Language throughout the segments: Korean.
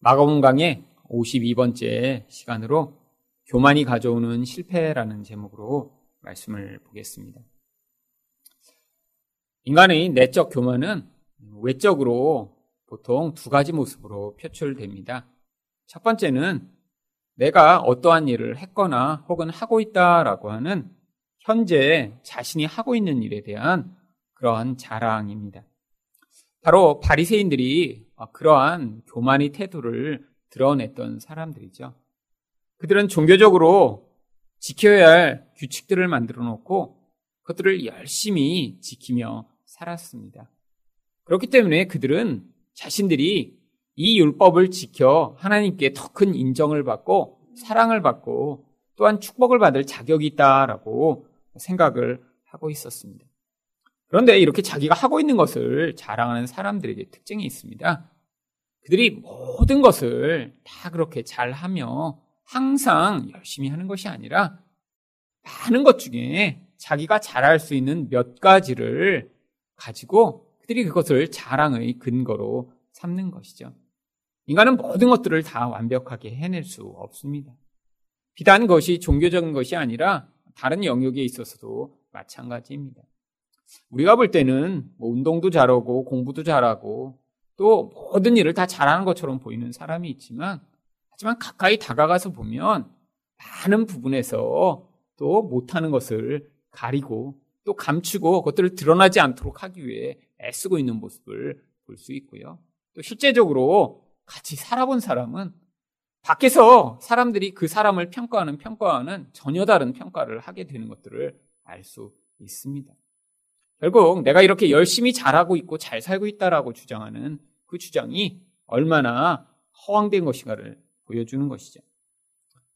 마가음 강의 52번째 시간으로 교만이 가져오는 실패라는 제목으로 말씀을 보겠습니다. 인간의 내적 교만은 외적으로 보통 두 가지 모습으로 표출됩니다. 첫 번째는 내가 어떠한 일을 했거나 혹은 하고 있다라고 하는 현재 자신이 하고 있는 일에 대한 그러한 자랑입니다. 바로 바리새인들이 그러한 교만의 태도를 드러냈던 사람들이죠. 그들은 종교적으로 지켜야 할 규칙들을 만들어 놓고 그것들을 열심히 지키며 살았습니다. 그렇기 때문에 그들은 자신들이 이 율법을 지켜 하나님께 더 큰 인정을 받고 사랑을 받고 또한 축복을 받을 자격이 있다라고 생각을 하고 있었습니다. 그런데 이렇게 자기가 하고 있는 것을 자랑하는 사람들에게 특징이 있습니다. 그들이 모든 것을 다 그렇게 잘 하며 항상 열심히 하는 것이 아니라 많은 것 중에 자기가 잘할 수 있는 몇 가지를 가지고 그들이 그것을 자랑의 근거로 삼는 것이죠. 인간은 모든 것들을 다 완벽하게 해낼 수 없습니다. 비단 것이 종교적인 것이 아니라 다른 영역에 있어서도 마찬가지입니다. 우리가 볼 때는 뭐 운동도 잘하고 공부도 잘하고 또 모든 일을 다 잘하는 것처럼 보이는 사람이 있지만 하지만 가까이 다가가서 보면 많은 부분에서 또 못하는 것을 가리고 또 감추고 그것들을 드러나지 않도록 하기 위해 애쓰고 있는 모습을 볼 수 있고요. 또 실제적으로 같이 살아본 사람은 밖에서 사람들이 그 사람을 평가하는 평가와는 전혀 다른 평가를 하게 되는 것들을 알 수 있습니다. 결국 내가 이렇게 열심히 잘하고 있고 잘 살고 있다라고 주장하는 그 주장이 얼마나 허황된 것인가를 보여주는 것이죠.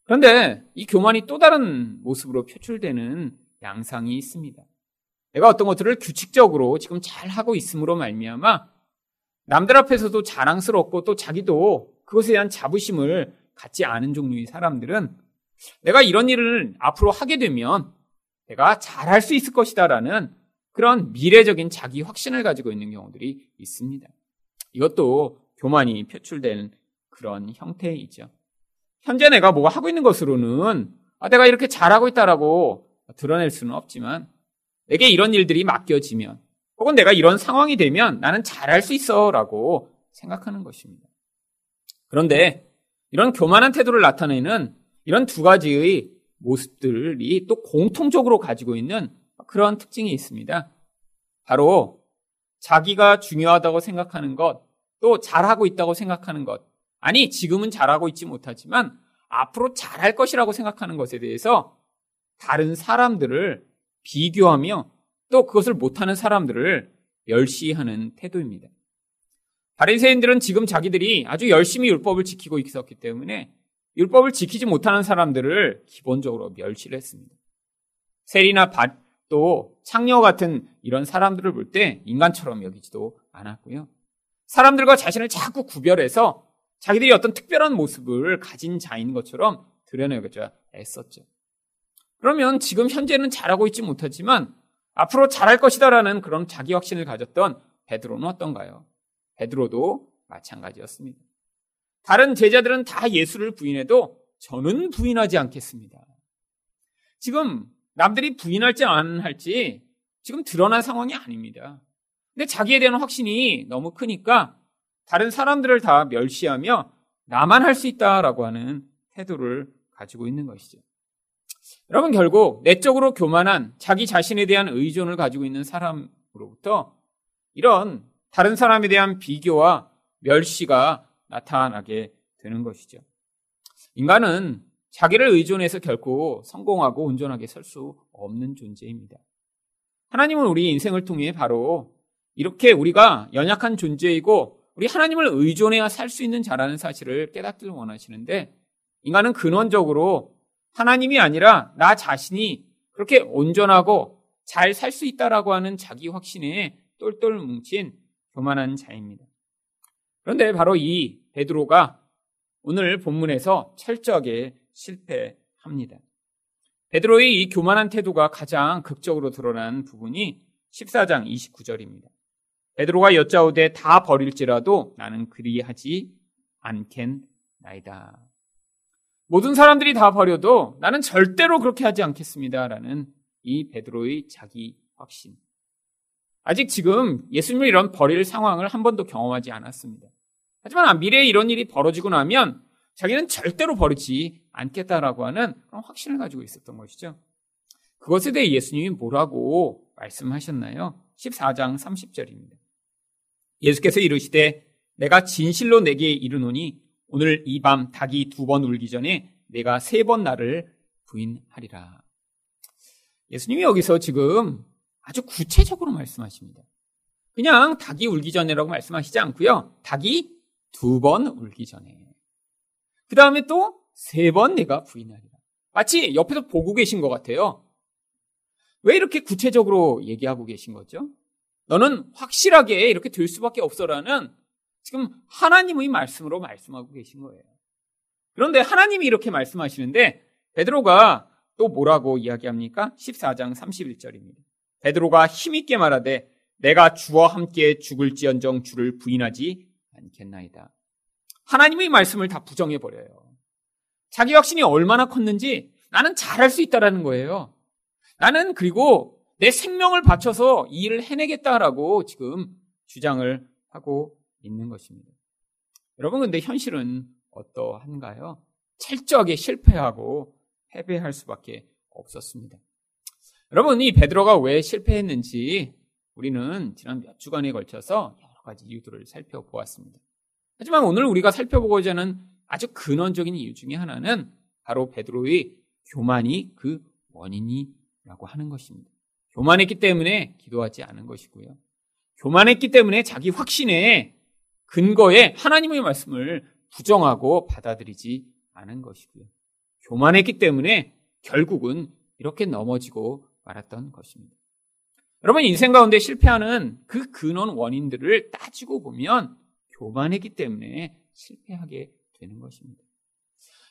그런데 이 교만이 또 다른 모습으로 표출되는 양상이 있습니다. 내가 어떤 것들을 규칙적으로 지금 잘 하고 있음으로 말미암아 남들 앞에서도 자랑스럽고 또 자기도 그것에 대한 자부심을 갖지 않은 종류의 사람들은 내가 이런 일을 앞으로 하게 되면 내가 잘할 수 있을 것이다라는 그런 미래적인 자기 확신을 가지고 있는 경우들이 있습니다. 이것도 교만이 표출되는 그런 형태이죠. 현재 내가 뭐 하고 있는 것으로는 아, 내가 이렇게 잘하고 있다라고 드러낼 수는 없지만 내게 이런 일들이 맡겨지면 혹은 내가 이런 상황이 되면 나는 잘할 수 있어 라고 생각하는 것입니다. 그런데 이런 교만한 태도를 나타내는 이런 두 가지의 모습들이 또 공통적으로 가지고 있는 그런 특징이 있습니다. 바로 자기가 중요하다고 생각하는 것, 또 잘하고 있다고 생각하는 것, 아니, 지금은 잘하고 있지 못하지만 앞으로 잘할 것이라고 생각하는 것에 대해서 다른 사람들을 비교하며 또 그것을 못하는 사람들을 멸시하는 태도입니다. 바리새인들은 지금 자기들이 아주 열심히 율법을 지키고 있었기 때문에 율법을 지키지 못하는 사람들을 기본적으로 멸시를 했습니다. 세리나 밭, 또 창녀 같은 이런 사람들을 볼 때 인간처럼 여기지도 않았고요. 사람들과 자신을 자꾸 구별해서 자기들이 어떤 특별한 모습을 가진 자인 것처럼 드러내고자 애썼죠. 그러면 지금 현재는 잘하고 있지 못하지만 앞으로 잘할 것이다라는 그런 자기 확신을 가졌던 베드로는 어떤가요? 베드로도 마찬가지였습니다. 다른 제자들은 다 예수를 부인해도 저는 부인하지 않겠습니다. 지금 남들이 부인할지 안 할지 지금 드러난 상황이 아닙니다. 근데 자기에 대한 확신이 너무 크니까 다른 사람들을 다 멸시하며 나만 할 수 있다라고 하는 태도를 가지고 있는 것이죠. 여러분 결국 내적으로 교만한 자기 자신에 대한 의존을 가지고 있는 사람으로부터 이런 다른 사람에 대한 비교와 멸시가 나타나게 되는 것이죠. 인간은 자기를 의존해서 결코 성공하고 온전하게 설 수 없는 존재입니다. 하나님은 우리 인생을 통해 바로 이렇게 우리가 연약한 존재이고 우리 하나님을 의존해야 살 수 있는 자라는 사실을 깨닫기를 원하시는데 인간은 근원적으로 하나님이 아니라 나 자신이 그렇게 온전하고 잘 살 수 있다라고 하는 자기 확신에 똘똘 뭉친 교만한 자입니다. 그런데 바로 이 베드로가 오늘 본문에서 철저하게 실패합니다. 베드로의 이 교만한 태도가 가장 극적으로 드러난 부분이 14장 29절입니다. 베드로가 여짜오되 다 버릴지라도 나는 그리하지 않겠나이다. 모든 사람들이 다 버려도 나는 절대로 그렇게 하지 않겠습니다라는 이 베드로의 자기 확신. 아직 지금 예수님을 이런 버릴 상황을 한 번도 경험하지 않았습니다. 하지만 미래에 이런 일이 벌어지고 나면 자기는 절대로 버리지 않겠다라고 하는 그런 확신을 가지고 있었던 것이죠. 그것에 대해 예수님이 뭐라고 말씀하셨나요? 14장 30절입니다. 예수께서 이르시되 내가 진실로 내게 이르노니 오늘 이 밤 닭이 두 번 울기 전에 내가 세 번 나를 부인하리라. 예수님이 여기서 지금 아주 구체적으로 말씀하십니다. 그냥 닭이 울기 전에라고 말씀하시지 않고요. 닭이 두 번 울기 전에. 그 다음에 또 세 번 내가 부인하리라. 마치 옆에서 보고 계신 것 같아요. 왜 이렇게 구체적으로 얘기하고 계신 거죠? 너는 확실하게 이렇게 될 수밖에 없어라는 지금 하나님의 말씀으로 말씀하고 계신 거예요. 그런데 하나님이 이렇게 말씀하시는데 베드로가 또 뭐라고 이야기합니까? 14장 31절입니다. 베드로가 힘있게 말하되 내가 주와 함께 죽을지언정 주를 부인하지 않겠나이다. 하나님의 말씀을 다 부정해 버려요. 자기 확신이 얼마나 컸는지 나는 잘할 수 있다라는 거예요. 나는 그리고 내 생명을 바쳐서 이 일을 해내겠다라고 지금 주장을 하고 있는 것입니다. 여러분, 근데 현실은 어떠한가요? 철저하게 실패하고 패배할 수밖에 없었습니다. 여러분, 이 베드로가 왜 실패했는지 우리는 지난 몇 주간에 걸쳐서 여러 가지 이유들을 살펴보았습니다. 하지만 오늘 우리가 살펴보고자 하는 아주 근원적인 이유 중에 하나는 바로 베드로의 교만이 그 원인이라고 하는 것입니다. 교만했기 때문에 기도하지 않은 것이고요. 교만했기 때문에 자기 확신에 근거에 하나님의 말씀을 부정하고 받아들이지 않은 것이고요. 교만했기 때문에 결국은 이렇게 넘어지고 말았던 것입니다. 여러분 인생 가운데 실패하는 그 근원 원인들을 따지고 보면 교만했기 때문에 실패하게 되는 것입니다.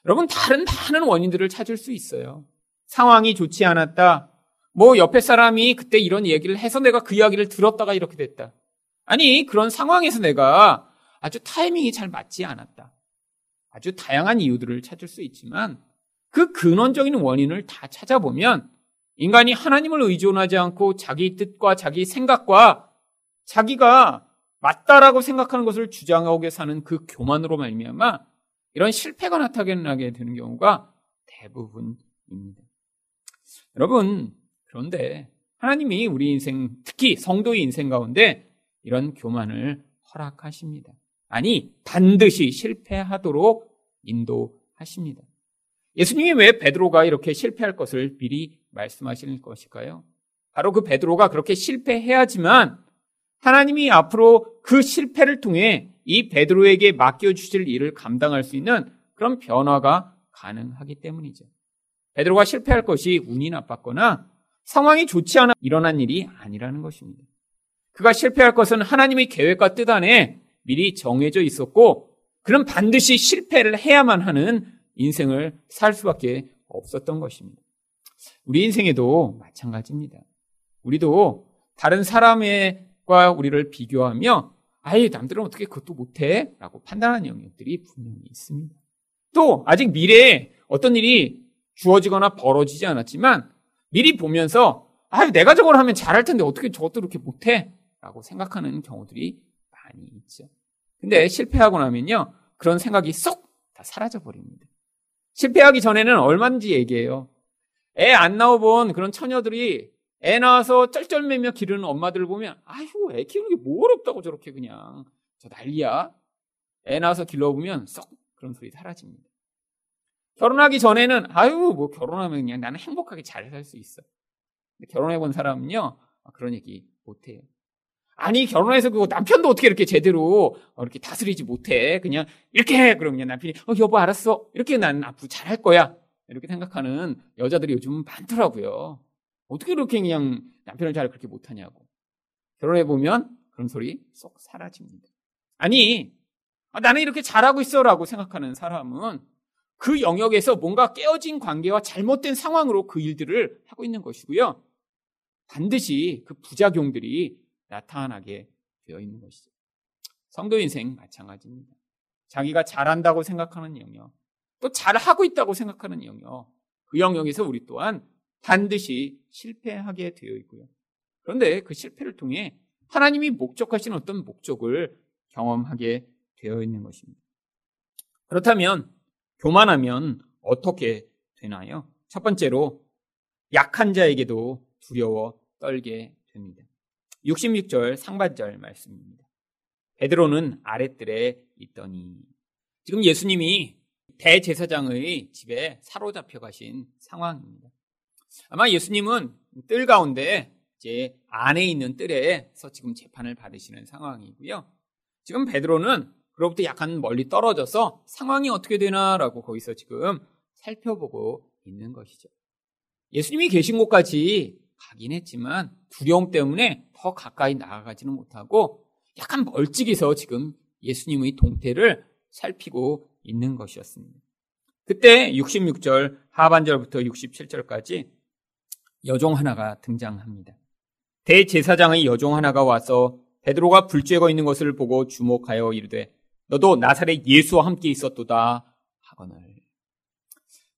여러분 다른 많은 원인들을 찾을 수 있어요. 상황이 좋지 않았다. 뭐 옆에 사람이 그때 이런 얘기를 해서 내가 그 이야기를 들었다가 이렇게 됐다. 아니, 그런 상황에서 내가 아주 타이밍이 잘 맞지 않았다. 아주 다양한 이유들을 찾을 수 있지만 그 근원적인 원인을 다 찾아보면 인간이 하나님을 의존하지 않고 자기 뜻과 자기 생각과 자기가 맞다라고 생각하는 것을 주장하고 사는 그 교만으로 말미암아 이런 실패가 나타나게 되는 경우가 대부분입니다. 여러분, 그런데 하나님이 우리 인생, 특히 성도의 인생 가운데 이런 교만을 허락하십니다. 아니, 반드시 실패하도록 인도하십니다. 예수님이 왜 베드로가 이렇게 실패할 것을 미리 말씀하시는 것일까요? 바로 그 베드로가 그렇게 실패해야지만 하나님이 앞으로 그 실패를 통해 이 베드로에게 맡겨주실 일을 감당할 수 있는 그런 변화가 가능하기 때문이죠. 베드로가 실패할 것이 운이 나빴거나 상황이 좋지 않아 일어난 일이 아니라는 것입니다. 그가 실패할 것은 하나님의 계획과 뜻 안에 미리 정해져 있었고, 그는 반드시 실패를 해야만 하는 인생을 살 수밖에 없었던 것입니다. 우리 인생에도 마찬가지입니다. 우리도 다른 사람과 우리를 비교하며, 아예 남들은 어떻게 그것도 못해? 라고 판단하는 영역들이 분명히 있습니다. 또, 아직 미래에 어떤 일이 주어지거나 벌어지지 않았지만, 미리 보면서 아, 내가 저걸 하면 잘할 텐데 어떻게 저것도 이렇게 못해? 라고 생각하는 경우들이 많이 있죠. 근데 실패하고 나면요. 그런 생각이 쏙 다 사라져 버립니다. 실패하기 전에는 얼마든지 얘기해요. 애 안 나와본 그런 처녀들이 애 낳아서 쩔쩔매며 기르는 엄마들을 보면 아휴 애 키우는 게 뭐 어렵다고 저렇게 그냥 저 난리야. 애 낳아서 길러보면 쏙 그런 소리 사라집니다. 결혼하기 전에는 아유 뭐 결혼하면 그냥 나는 행복하게 잘 살 수 있어. 결혼해 본 사람은요 그런 얘기 못해요. 아니 결혼해서 그 남편도 어떻게 이렇게 제대로 이렇게 다스리지 못해. 그냥 이렇게 해. 그러면 남편이 어 여보 알았어. 이렇게 나는 앞으로 잘할 거야. 이렇게 생각하는 여자들이 요즘 많더라고요. 어떻게 이렇게 그냥 남편을 잘 그렇게 못하냐고. 결혼해 보면 그런 소리 쏙 사라집니다. 아니 아, 나는 이렇게 잘하고 있어 라고 생각하는 사람은 그 영역에서 뭔가 깨어진 관계와 잘못된 상황으로 그 일들을 하고 있는 것이고요. 반드시 그 부작용들이 나타나게 되어 있는 것이죠. 성도 인생 마찬가지입니다. 자기가 잘한다고 생각하는 영역, 또 잘하고 있다고 생각하는 영역, 그 영역에서 우리 또한 반드시 실패하게 되어 있고요. 그런데 그 실패를 통해 하나님이 목적하신 어떤 목적을 경험하게 되어 있는 것입니다. 그렇다면 교만하면 어떻게 되나요? 첫 번째로 약한 자에게도 두려워 떨게 됩니다. 66절 상반절 말씀입니다. 베드로는 아랫뜰에 있더니 지금 예수님이 대제사장의 집에 사로잡혀 가신 상황입니다. 아마 예수님은 뜰 가운데 이제 안에 있는 뜰에서 지금 재판을 받으시는 상황이고요. 지금 베드로는 그로부터 약간 멀리 떨어져서 상황이 어떻게 되나라고 거기서 지금 살펴보고 있는 것이죠. 예수님이 계신 곳까지 가긴 했지만 두려움 때문에 더 가까이 나아가지는 못하고 약간 멀찍이서 지금 예수님의 동태를 살피고 있는 것이었습니다. 그때 66절 하반절부터 67절까지 여종 하나가 등장합니다. 대제사장의 여종 하나가 와서 베드로가 불 쬐고 있는 것을 보고 주목하여 이르되 너도 나사렛 예수와 함께 있었도다 하거늘.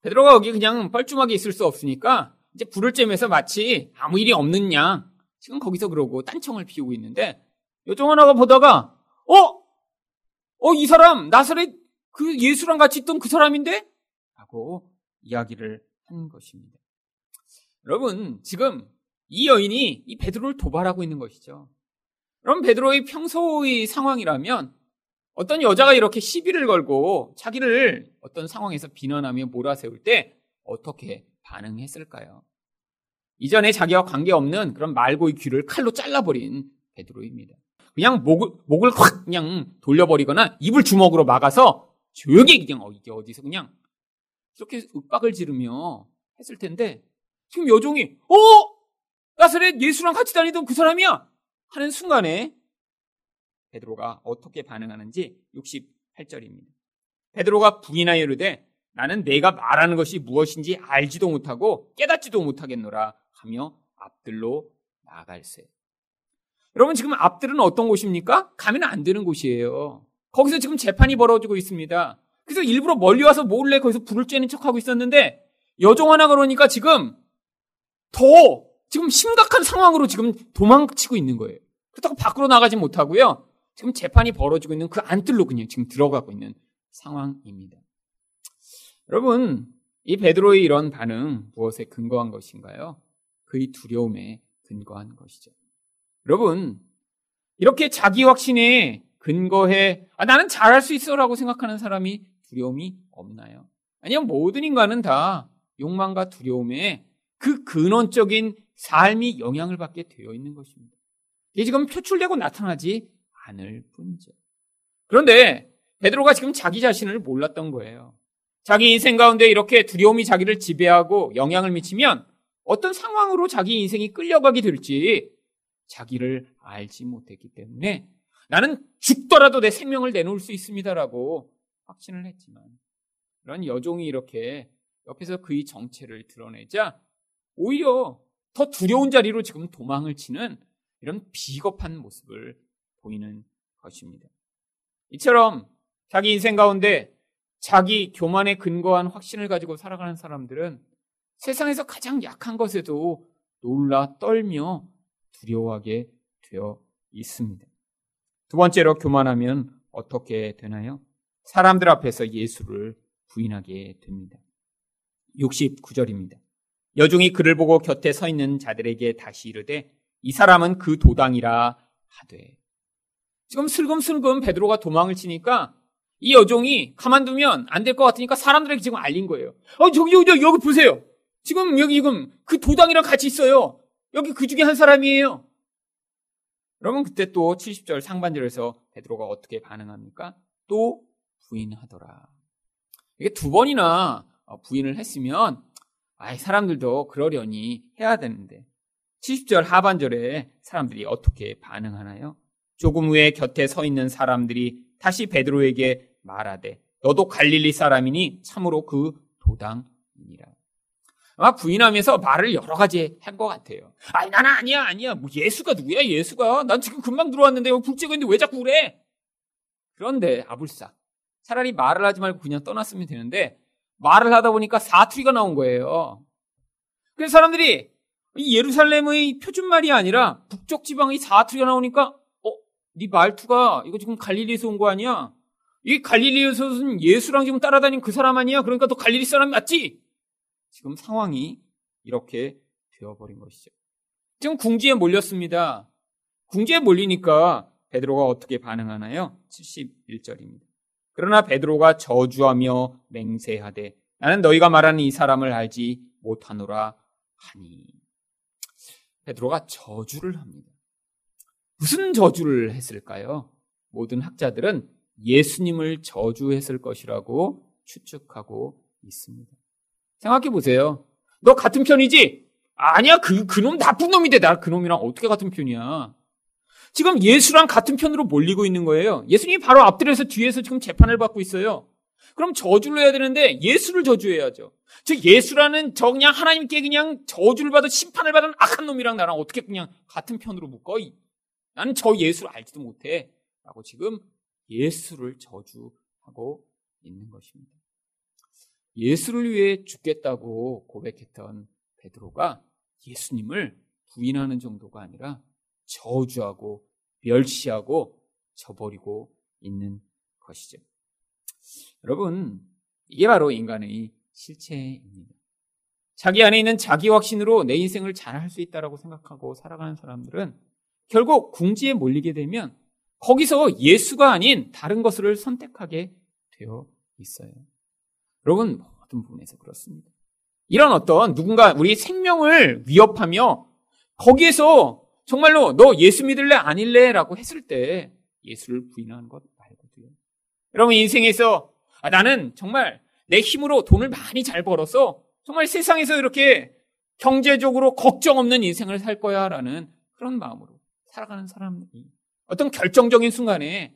베드로가 거기 그냥 뻘쭘하게 있을 수 없으니까 이제 불을 쬐면서 마치 아무 일이 없는 양 지금 거기서 그러고 딴청을 피우고 있는데 여종 하나가 보다가 어? 어, 이 사람 나사렛 그 예수랑 같이 있던 그 사람인데? 하고 이야기를 한 것입니다. 여러분, 지금 이 여인이 이 베드로를 도발하고 있는 것이죠. 그럼 베드로의 평소의 상황이라면 어떤 여자가 이렇게 시비를 걸고 자기를 어떤 상황에서 비난하며 몰아세울 때 어떻게 반응했을까요? 이전에 자기와 관계없는 그런 말고의 귀를 칼로 잘라버린 베드로입니다. 그냥 목을, 목을 확 그냥 돌려버리거나 입을 주먹으로 막아서 조용히 그냥 어, 이게 어디서 그냥 이렇게 윽박을 지르며 했을 텐데 지금 여종이 어? 나사렛 예수랑 같이 다니던 그 사람이야? 하는 순간에 베드로가 어떻게 반응하는지 68절입니다. 베드로가 부인하여 이르되 나는 내가 말하는 것이 무엇인지 알지도 못하고 깨닫지도 못하겠노라 하며 앞들로 나갈세. 여러분 지금 앞들은 어떤 곳입니까? 가면 안 되는 곳이에요. 거기서 지금 재판이 벌어지고 있습니다. 그래서 일부러 멀리 와서 몰래 거기서 불을 쬐는 척하고 있었는데 여종 하나 그러니까 지금 더 지금 심각한 상황으로 지금 도망치고 있는 거예요. 그렇다고 밖으로 나가지 못하고요. 지금 재판이 벌어지고 있는 그 안뜰로 그냥 지금 들어가고 있는 상황입니다. 여러분, 이 베드로의 이런 반응 무엇에 근거한 것인가요? 그의 두려움에 근거한 것이죠. 여러분, 이렇게 자기 확신에 근거해 아, 나는 잘할 수 있어라고 생각하는 사람이 두려움이 없나요? 아니면 모든 인간은 다 욕망과 두려움에 그 근원적인 삶이 영향을 받게 되어 있는 것입니다. 이게 지금 표출되고 나타나지 않을 뿐이죠. 그런데 베드로가 지금 자기 자신을 몰랐던 거예요. 자기 인생 가운데 이렇게 두려움이 자기를 지배하고 영향을 미치면 어떤 상황으로 자기 인생이 끌려가게 될지 자기를 알지 못했기 때문에 나는 죽더라도 내 생명을 내놓을 수 있습니다라고 확신을 했지만 그런 여종이 이렇게 옆에서 그의 정체를 드러내자 오히려 더 두려운 자리로 지금 도망을 치는 이런 비겁한 모습을 보이는 것입니다. 이처럼 자기 인생 가운데 자기 교만에 근거한 확신을 가지고 살아가는 사람들은 세상에서 가장 약한 것에도 놀라 떨며 두려워하게 되어 있습니다. 두 번째로 교만하면 어떻게 되나요? 사람들 앞에서 예수를 부인하게 됩니다. 69절입니다. 여종이 그를 보고 곁에 서 있는 자들에게 다시 이르되 이 사람은 그 도당이라 하되 지금 슬금슬금 베드로가 도망을 치니까 이 여종이 가만두면 안 될 것 같으니까 사람들에게 지금 알린 거예요. 어, 저기, 여기, 여기 보세요. 지금 여기 지금 그 도당이랑 같이 있어요. 여기 그 중에 한 사람이에요. 여러분 그때 또 70절 상반절에서 베드로가 어떻게 반응합니까? 또 부인하더라. 이게 두 번이나 부인을 했으면 아이 사람들도 그러려니 해야 되는데 70절 하반절에 사람들이 어떻게 반응하나요? 조금 후에 곁에 서 있는 사람들이 다시 베드로에게 말하되 너도 갈릴리 사람이니 참으로 그 도당이니라. 아마 부인하면서 말을 여러 가지 한 것 같아요. 아니, 나는 아니야, 아니야. 뭐 예수가 누구야, 예수가. 난 지금 금방 들어왔는데, 불 쬐고 있는데 왜 자꾸 그래? 그런데, 아불싸. 차라리 말을 하지 말고 그냥 떠났으면 되는데 말을 하다 보니까 사투리가 나온 거예요. 그래서 사람들이 이 예루살렘의 표준말이 아니라 북쪽 지방의 사투리가 나오니까 어, 네 말투가 이거 지금 갈릴리에서 온 거 아니야? 이 갈릴리에서는 예수랑 지금 따라다닌 그 사람 아니야? 그러니까 또 갈릴리 사람 맞지? 지금 상황이 이렇게 되어버린 것이죠. 지금 궁지에 몰렸습니다. 궁지에 몰리니까 베드로가 어떻게 반응하나요? 71절입니다. 그러나 베드로가 저주하며 맹세하되 나는 너희가 말하는 이 사람을 알지 못하노라 하니 베드로가 저주를 합니다. 무슨 저주를 했을까요? 모든 학자들은 예수님을 저주했을 것이라고 추측하고 있습니다. 생각해 보세요. 너 같은 편이지? 아니야, 그, 그놈 나쁜 놈인데 나 그놈이랑 어떻게 같은 편이야? 지금 예수랑 같은 편으로 몰리고 있는 거예요. 예수님이 바로 앞들에서 뒤에서 지금 재판을 받고 있어요. 그럼 저주를 해야 되는데 예수를 저주해야죠. 즉 예수라는 저 그냥 하나님께 그냥 저주를 받아 심판을 받은 악한 놈이랑 나랑 어떻게 그냥 같은 편으로 묶어? 나는 저 예수를 알지도 못해. 라고 지금 예수를 저주하고 있는 것입니다. 예수를 위해 죽겠다고 고백했던 베드로가 예수님을 부인하는 정도가 아니라 저주하고 멸시하고 저버리고 있는 것이죠. 여러분, 이게 바로 인간의 실체입니다. 자기 안에 있는 자기 확신으로 내 인생을 잘 할 수 있다라고 생각하고 살아가는 사람들은 결국 궁지에 몰리게 되면 거기서 예수가 아닌 다른 것을 선택하게 되어 있어요. 여러분, 모든 부분에서 그렇습니다. 이런 어떤 누군가 우리 생명을 위협하며 거기에서 정말로 너 예수 믿을래 아닐래? 라고 했을 때 예수를 부인하는 것 말고도요. 여러분 인생에서 아, 나는 정말 내 힘으로 돈을 많이 잘 벌어서 정말 세상에서 이렇게 경제적으로 걱정 없는 인생을 살 거야 라는 그런 마음으로 살아가는 사람이 어떤 결정적인 순간에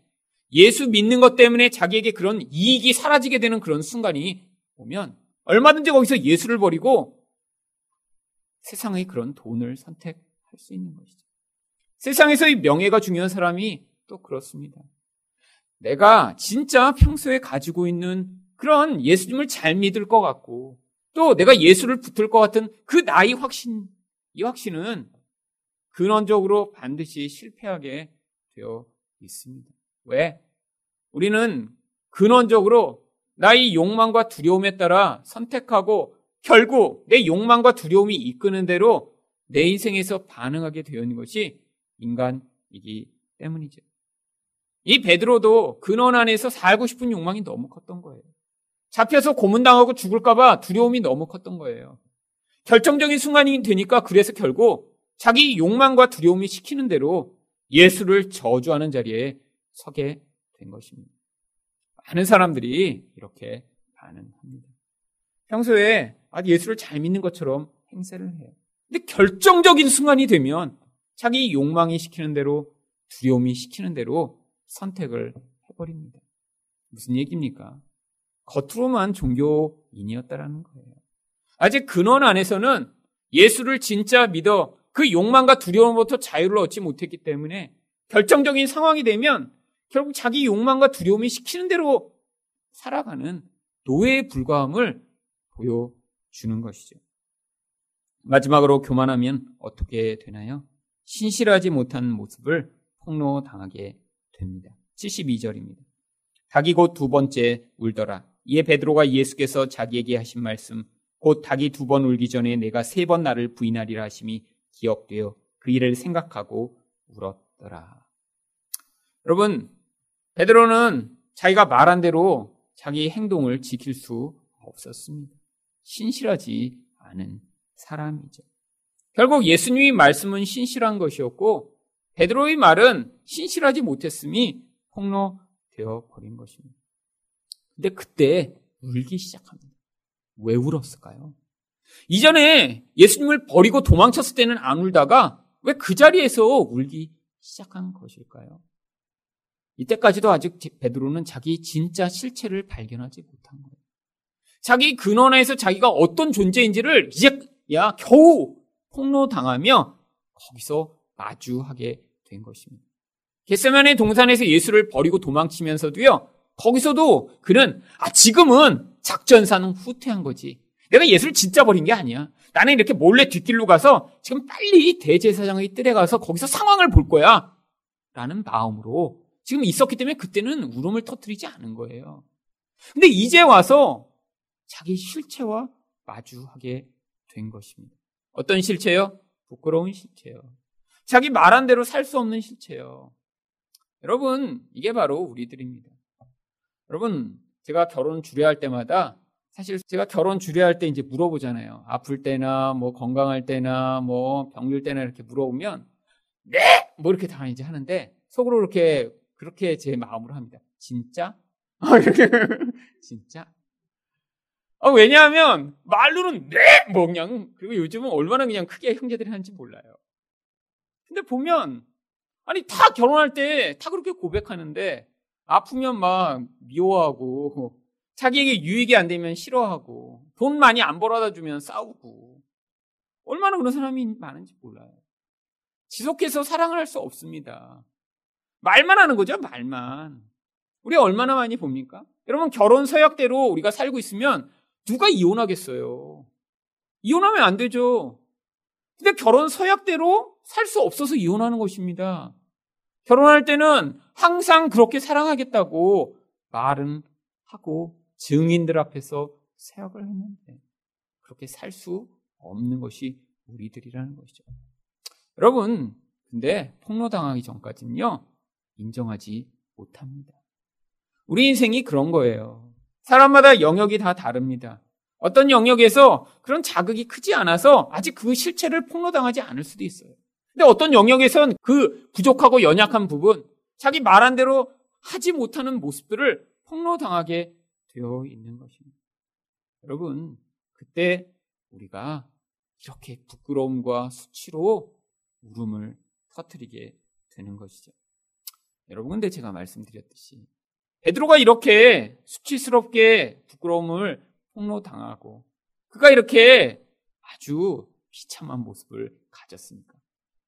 예수 믿는 것 때문에 자기에게 그런 이익이 사라지게 되는 그런 순간이 오면 얼마든지 거기서 예수를 버리고 세상의 그런 돈을 선택 할 수 있는 것이죠. 세상에서의 명예가 중요한 사람이 또 그렇습니다. 내가 진짜 평소에 가지고 있는 그런 예수님을 잘 믿을 것 같고 또 내가 예수를 붙을 것 같은 그 나의 확신, 이 확신은 근원적으로 반드시 실패하게 되어 있습니다. 왜? 우리는 근원적으로 나의 욕망과 두려움에 따라 선택하고 결국 내 욕망과 두려움이 이끄는 대로 내 인생에서 반응하게 되어 있는 것이 인간이기 때문이죠. 이 베드로도 근원 안에서 살고 싶은 욕망이 너무 컸던 거예요. 잡혀서 고문당하고 죽을까봐 두려움이 너무 컸던 거예요. 결정적인 순간이 되니까 그래서 결국 자기 욕망과 두려움이 시키는 대로 예수를 저주하는 자리에 서게 된 것입니다. 많은 사람들이 이렇게 반응합니다. 평소에 예수를 잘 믿는 것처럼 행세를 해요. 근데 결정적인 순간이 되면 자기 욕망이 시키는 대로 두려움이 시키는 대로 선택을 해버립니다. 무슨 얘기입니까? 겉으로만 종교인이었다라는 거예요. 아직 근원 안에서는 예수를 진짜 믿어 그 욕망과 두려움부터 자유를 얻지 못했기 때문에 결정적인 상황이 되면 결국 자기 욕망과 두려움이 시키는 대로 살아가는 노예에 불과함을 보여주는 것이죠. 마지막으로 교만하면 어떻게 되나요? 신실하지 못한 모습을 폭로당하게 됩니다. 72절입니다. 닭이 곧 두 번째 울더라. 이에 베드로가 예수께서 자기에게 하신 말씀 곧 닭이 두 번 울기 전에 내가 세 번 나를 부인하리라 하심이 기억되어 그 일을 생각하고 울었더라. 여러분 베드로는 자기가 말한 대로 자기 행동을 지킬 수 없었습니다. 신실하지 않은 사람이죠. 결국 예수님의 말씀은 신실한 것이었고 베드로의 말은 신실하지 못했음이 폭로되어 버린 것입니다. 근데 그때 울기 시작합니다. 왜 울었을까요? 이전에 예수님을 버리고 도망쳤을 때는 안 울다가 왜 그 자리에서 울기 시작한 것일까요? 이때까지도 아직 베드로는 자기 진짜 실체를 발견하지 못한 거예요. 자기 근원에서 자기가 어떤 존재인지를 이제 야 겨우 폭로당하며 거기서 마주하게 된 것입니다. 겟세만의 동산에서 예수를 버리고 도망치면서도요. 거기서도 그는 아 지금은 작전사는 후퇴한 거지. 내가 예수를 진짜 버린 게 아니야. 나는 이렇게 몰래 뒷길로 가서 지금 빨리 대제사장의 뜰에 가서 거기서 상황을 볼 거야. 라는 마음으로 지금 있었기 때문에 그때는 울음을 터뜨리지 않은 거예요. 근데 이제 와서 자기 실체와 마주하게 된 것입니다. 어떤 실체요? 부끄러운 실체요. 자기 말한 대로 살 수 없는 실체요. 여러분, 이게 바로 우리들입니다. 여러분, 제가 결혼 주례할 때마다 사실 제가 결혼 주례할 때 이제 물어보잖아요. 아플 때나 뭐 건강할 때나 뭐 병들 때나 이렇게 물어보면 네! 뭐 이렇게 다 이제 하는데 속으로 이렇게 그렇게 제 마음으로 합니다. 진짜? 진짜? 아, 왜냐하면 말로는 네! 뭐 그냥 그리고 요즘은 얼마나 그냥 크게 형제들이 하는지 몰라요. 근데 보면 아니 다 결혼할 때 다 그렇게 고백하는데 아프면 막 미워하고 자기에게 유익이 안 되면 싫어하고 돈 많이 안 벌어다 주면 싸우고 얼마나 그런 사람이 많은지 몰라요. 지속해서 사랑을 할 수 없습니다. 말만 하는 거죠, 말만. 우리 얼마나 많이 봅니까? 여러분 결혼 서약대로 우리가 살고 있으면 누가 이혼하겠어요? 이혼하면 안 되죠. 근데 결혼 서약대로 살 수 없어서 이혼하는 것입니다. 결혼할 때는 항상 그렇게 사랑하겠다고 말은 하고 증인들 앞에서 서약을 했는데 그렇게 살 수 없는 것이 우리들이라는 것이죠. 여러분, 근데 폭로당하기 전까지는요, 인정하지 못합니다. 우리 인생이 그런 거예요. 사람마다 영역이 다 다릅니다. 어떤 영역에서 그런 자극이 크지 않아서 아직 그 실체를 폭로당하지 않을 수도 있어요. 근데 어떤 영역에선 그 부족하고 연약한 부분, 자기 말한 대로 하지 못하는 모습들을 폭로당하게 되어 있는 것입니다. 여러분, 그때 우리가 이렇게 부끄러움과 수치로 울음을 터뜨리게 되는 것이죠. 여러분, 근데 제가 말씀드렸듯이 베드로가 이렇게 수치스럽게 부끄러움을 폭로당하고 그가 이렇게 아주 비참한 모습을 가졌습니까?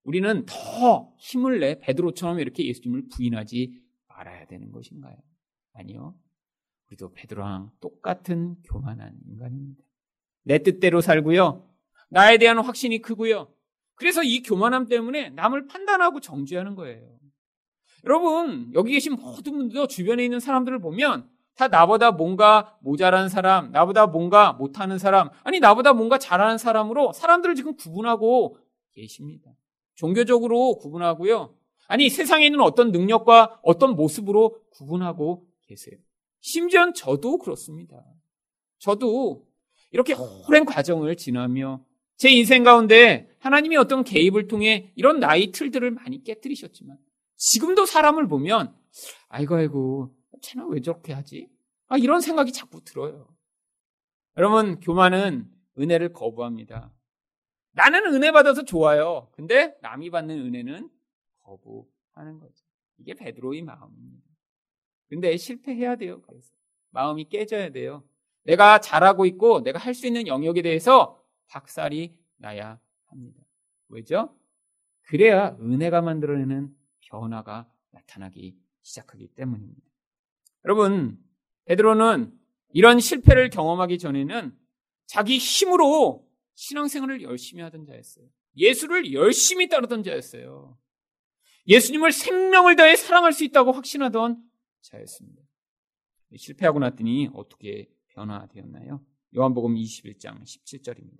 우리는 더 힘을 내 베드로처럼 이렇게 예수님을 부인하지 말아야 되는 것인가요? 아니요. 우리도 베드로랑 똑같은 교만한 인간입니다. 내 뜻대로 살고요. 나에 대한 확신이 크고요. 그래서 이 교만함 때문에 남을 판단하고 정죄하는 거예요. 여러분, 여기 계신 모든 분들 주변에 있는 사람들을 보면 다 나보다 뭔가 모자란 사람, 나보다 뭔가 못하는 사람, 아니, 나보다 뭔가 잘하는 사람으로 사람들을 지금 구분하고 계십니다. 종교적으로 구분하고요. 아니, 세상에 있는 어떤 능력과 어떤 모습으로 구분하고 계세요. 심지어 저도 그렇습니다. 저도 이렇게 오랜 과정을 지나며 제 인생 가운데 하나님이 어떤 개입을 통해 이런 나이 틀들을 많이 깨뜨리셨지만 지금도 사람을 보면 아이고 아이고 쟤는 왜 저렇게 하지? 아 이런 생각이 자꾸 들어요. 여러분 교만은 은혜를 거부합니다. 나는 은혜 받아서 좋아요. 근데 남이 받는 은혜는 거부하는 거죠. 이게 베드로의 마음입니다. 근데 실패해야 돼요. 그래서 마음이 깨져야 돼요. 내가 잘하고 있고 내가 할 수 있는 영역에 대해서 박살이 나야 합니다. 왜죠? 그래야 은혜가 만들어내는 변화가 나타나기 시작하기 때문입니다. 여러분, 베드로는 이런 실패를 경험하기 전에는 자기 힘으로 신앙생활을 열심히 하던 자였어요. 예수를 열심히 따르던 자였어요. 예수님을 생명을 다해 사랑할 수 있다고 확신하던 자였습니다. 실패하고 났더니 어떻게 변화되었나요? 요한복음 21장 17절입니다.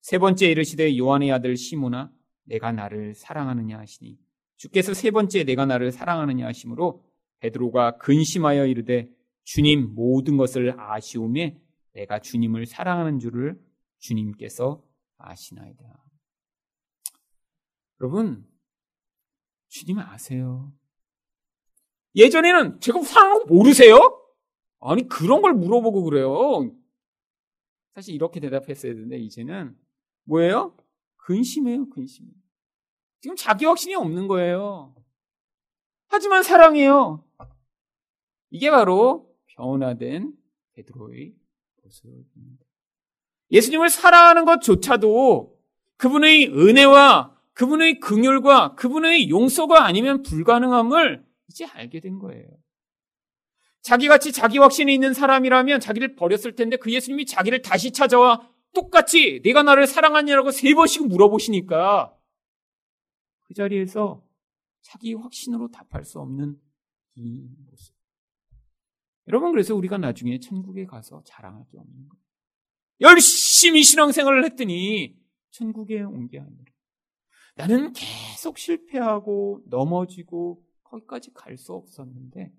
세 번째 이르시되 요한의 아들 시모나 내가 나를 사랑하느냐 하시니 주께서 세 번째 내가 나를 사랑하느냐 하심으로 베드로가 근심하여 이르되 주님 모든 것을 아시오매 내가 주님을 사랑하는 줄을 주님께서 아시나이다. 여러분, 주님 아세요. 예전에는 제가 사랑하는 거 모르세요? 아니, 그런 걸 물어보고 그래요. 사실 이렇게 대답했어야 되는데, 이제는 뭐예요? 근심해요, 근심. 지금 자기 확신이 없는 거예요. 하지만 사랑해요. 이게 바로 변화된 베드로의 모습입니다. 예수님을 사랑하는 것조차도 그분의 은혜와 그분의 긍휼과 그분의 용서가 아니면 불가능함을 이제 알게 된 거예요. 자기같이 자기 확신이 있는 사람이라면 자기를 버렸을 텐데 그 예수님이 자기를 다시 찾아와 똑같이 내가 나를 사랑하냐라고 세 번씩 물어보시니까 그 자리에서 자기 확신으로 답할 수 없는 이 모습. 여러분, 그래서 우리가 나중에 천국에 가서 자랑할 게 없는 거예요. 열심히 신앙생활을 했더니 천국에 온 게 아니라 나는 계속 실패하고 넘어지고 거기까지 갈 수 없었는데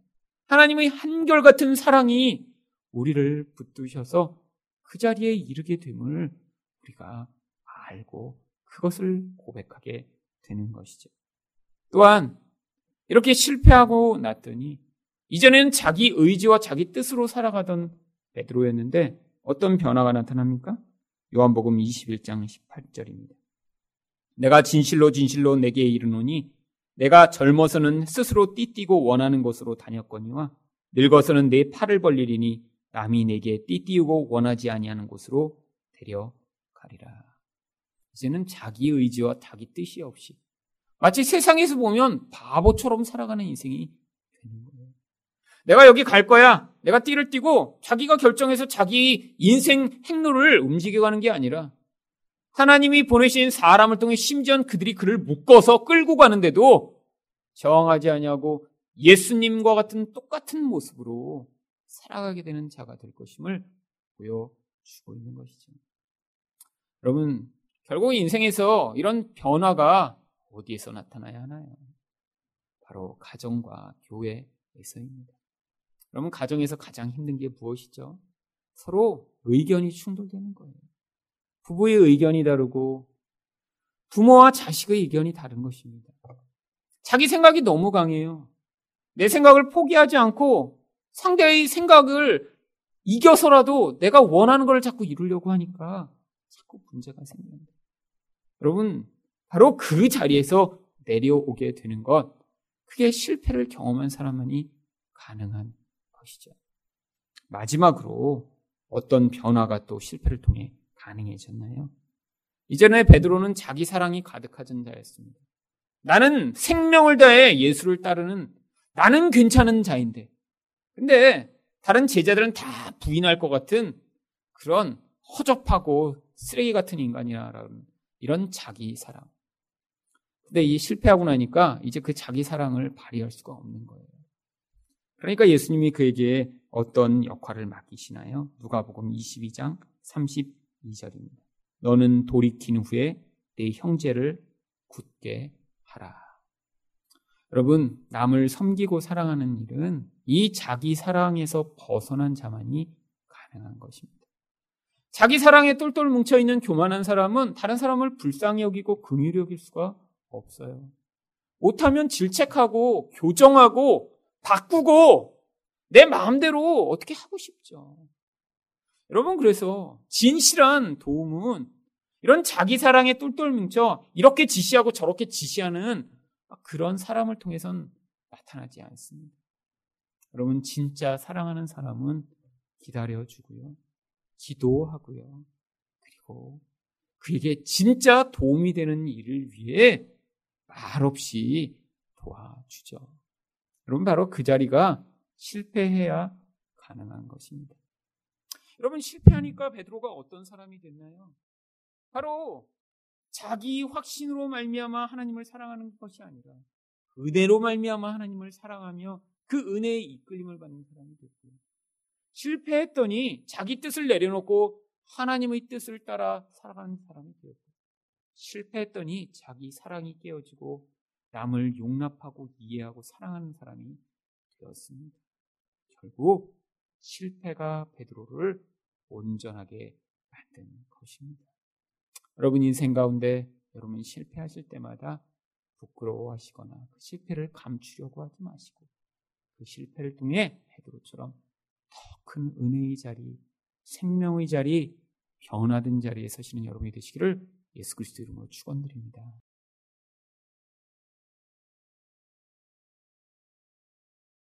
하나님의 한결같은 사랑이 우리를 붙드셔서 그 자리에 이르게 됨을 우리가 알고 그것을 고백하게 되는 것이죠. 또한 이렇게 실패하고 났더니 이전에는 자기 의지와 자기 뜻으로 살아가던 베드로였는데 어떤 변화가 나타납니까? 요한복음 21장 18절입니다. 내가 진실로 진실로 내게 이르노니 내가 젊어서는 스스로 띠띠고 원하는 곳으로 다녔거니와 늙어서는 내 팔을 벌리리니 남이 내게 띠띠우고 원하지 아니하는 곳으로 데려가리라. 이제는 자기 의지와 자기 뜻이 없이 마치 세상에서 보면 바보처럼 살아가는 인생이 되는 거예요. 내가 여기 갈 거야. 내가 띠를 띠고 자기가 결정해서 자기 인생 행로를 움직여가는 게 아니라 하나님이 보내신 사람을 통해 심지어 그들이 그를 묶어서 끌고 가는데도 저항하지 아니하고 예수님과 같은 똑같은 모습으로 살아가게 되는 자가 될 것임을 보여주고 있는 것이죠. 여러분, 결국 인생에서 이런 변화가 어디에서 나타나야 하나요? 바로 가정과 교회에서입니다. 여러분, 가정에서 가장 힘든 게 무엇이죠? 서로 의견이 충돌되는 거예요. 부부의 의견이 다르고 부모와 자식의 의견이 다른 것입니다. 자기 생각이 너무 강해요. 내 생각을 포기하지 않고 상대의 생각을 이겨서라도 내가 원하는 걸 자꾸 이루려고 하니까 자꾸 문제가 생깁니다. 여러분, 바로 그 자리에서 내려오게 되는 것, 그게 실패를 경험한 사람만이 가능한 것이죠. 마지막으로 어떤 변화가 또 실패를 통해 가능해졌나요? 이전에 베드로는 자기 사랑이 가득하던 자였습니다. 나는 생명을 다해 예수를 따르는 나는 괜찮은 자인데. 근데 다른 제자들은 다 부인할 것 같은 그런 허접하고 쓰레기 같은 인간이라는 이런 자기 사랑. 근데 이 실패하고 나니까 이제 그 자기 사랑을 발휘할 수가 없는 거예요. 그러니까 예수님이 그에게 어떤 역할을 맡기시나요? 누가복음 22장 32절입니다. 너는 돌이킨 후에 내 형제를 굳게 하라. 여러분, 남을 섬기고 사랑하는 일은 이 자기 사랑에서 벗어난 자만이 가능한 것입니다. 자기 사랑에 똘똘 뭉쳐 있는 교만한 사람은 다른 사람을 불쌍히 여기고 긍휼히 여길 수가 없어요. 못하면 질책하고 교정하고 바꾸고 내 마음대로 어떻게 하고 싶죠. 여러분 그래서 진실한 도움은 이런 자기 사랑에 똘똘 뭉쳐 이렇게 지시하고 저렇게 지시하는 그런 사람을 통해선 나타나지 않습니다. 여러분 진짜 사랑하는 사람은 기다려주고요. 기도하고요. 그리고 그에게 진짜 도움이 되는 일을 위해 말없이 도와주죠. 여러분 바로 그 자리가 실패해야 가능한 것입니다. 여러분 실패하니까 베드로가 어떤 사람이 됐나요? 바로 자기 확신으로 말미암아 하나님을 사랑하는 것이 아니라 은혜로 말미암아 하나님을 사랑하며 그 은혜의 이끌림을 받는 사람이 됐고요. 실패했더니 자기 뜻을 내려놓고 하나님의 뜻을 따라 살아가는 사람이 되었고 실패했더니 자기 사랑이 깨어지고 남을 용납하고 이해하고 사랑하는 사람이 되었습니다. 결국 실패가 베드로를 온전하게 만든 것입니다. 여러분 인생 가운데 여러분 실패하실 때마다 부끄러워하시거나 그 실패를 감추려고 하지 마시고 그 실패를 통해 베드로처럼 더 큰 은혜의 자리, 생명의 자리, 변화된 자리에 서시는 여러분이 되시기를 예수 그리스도 이름으로 축원드립니다.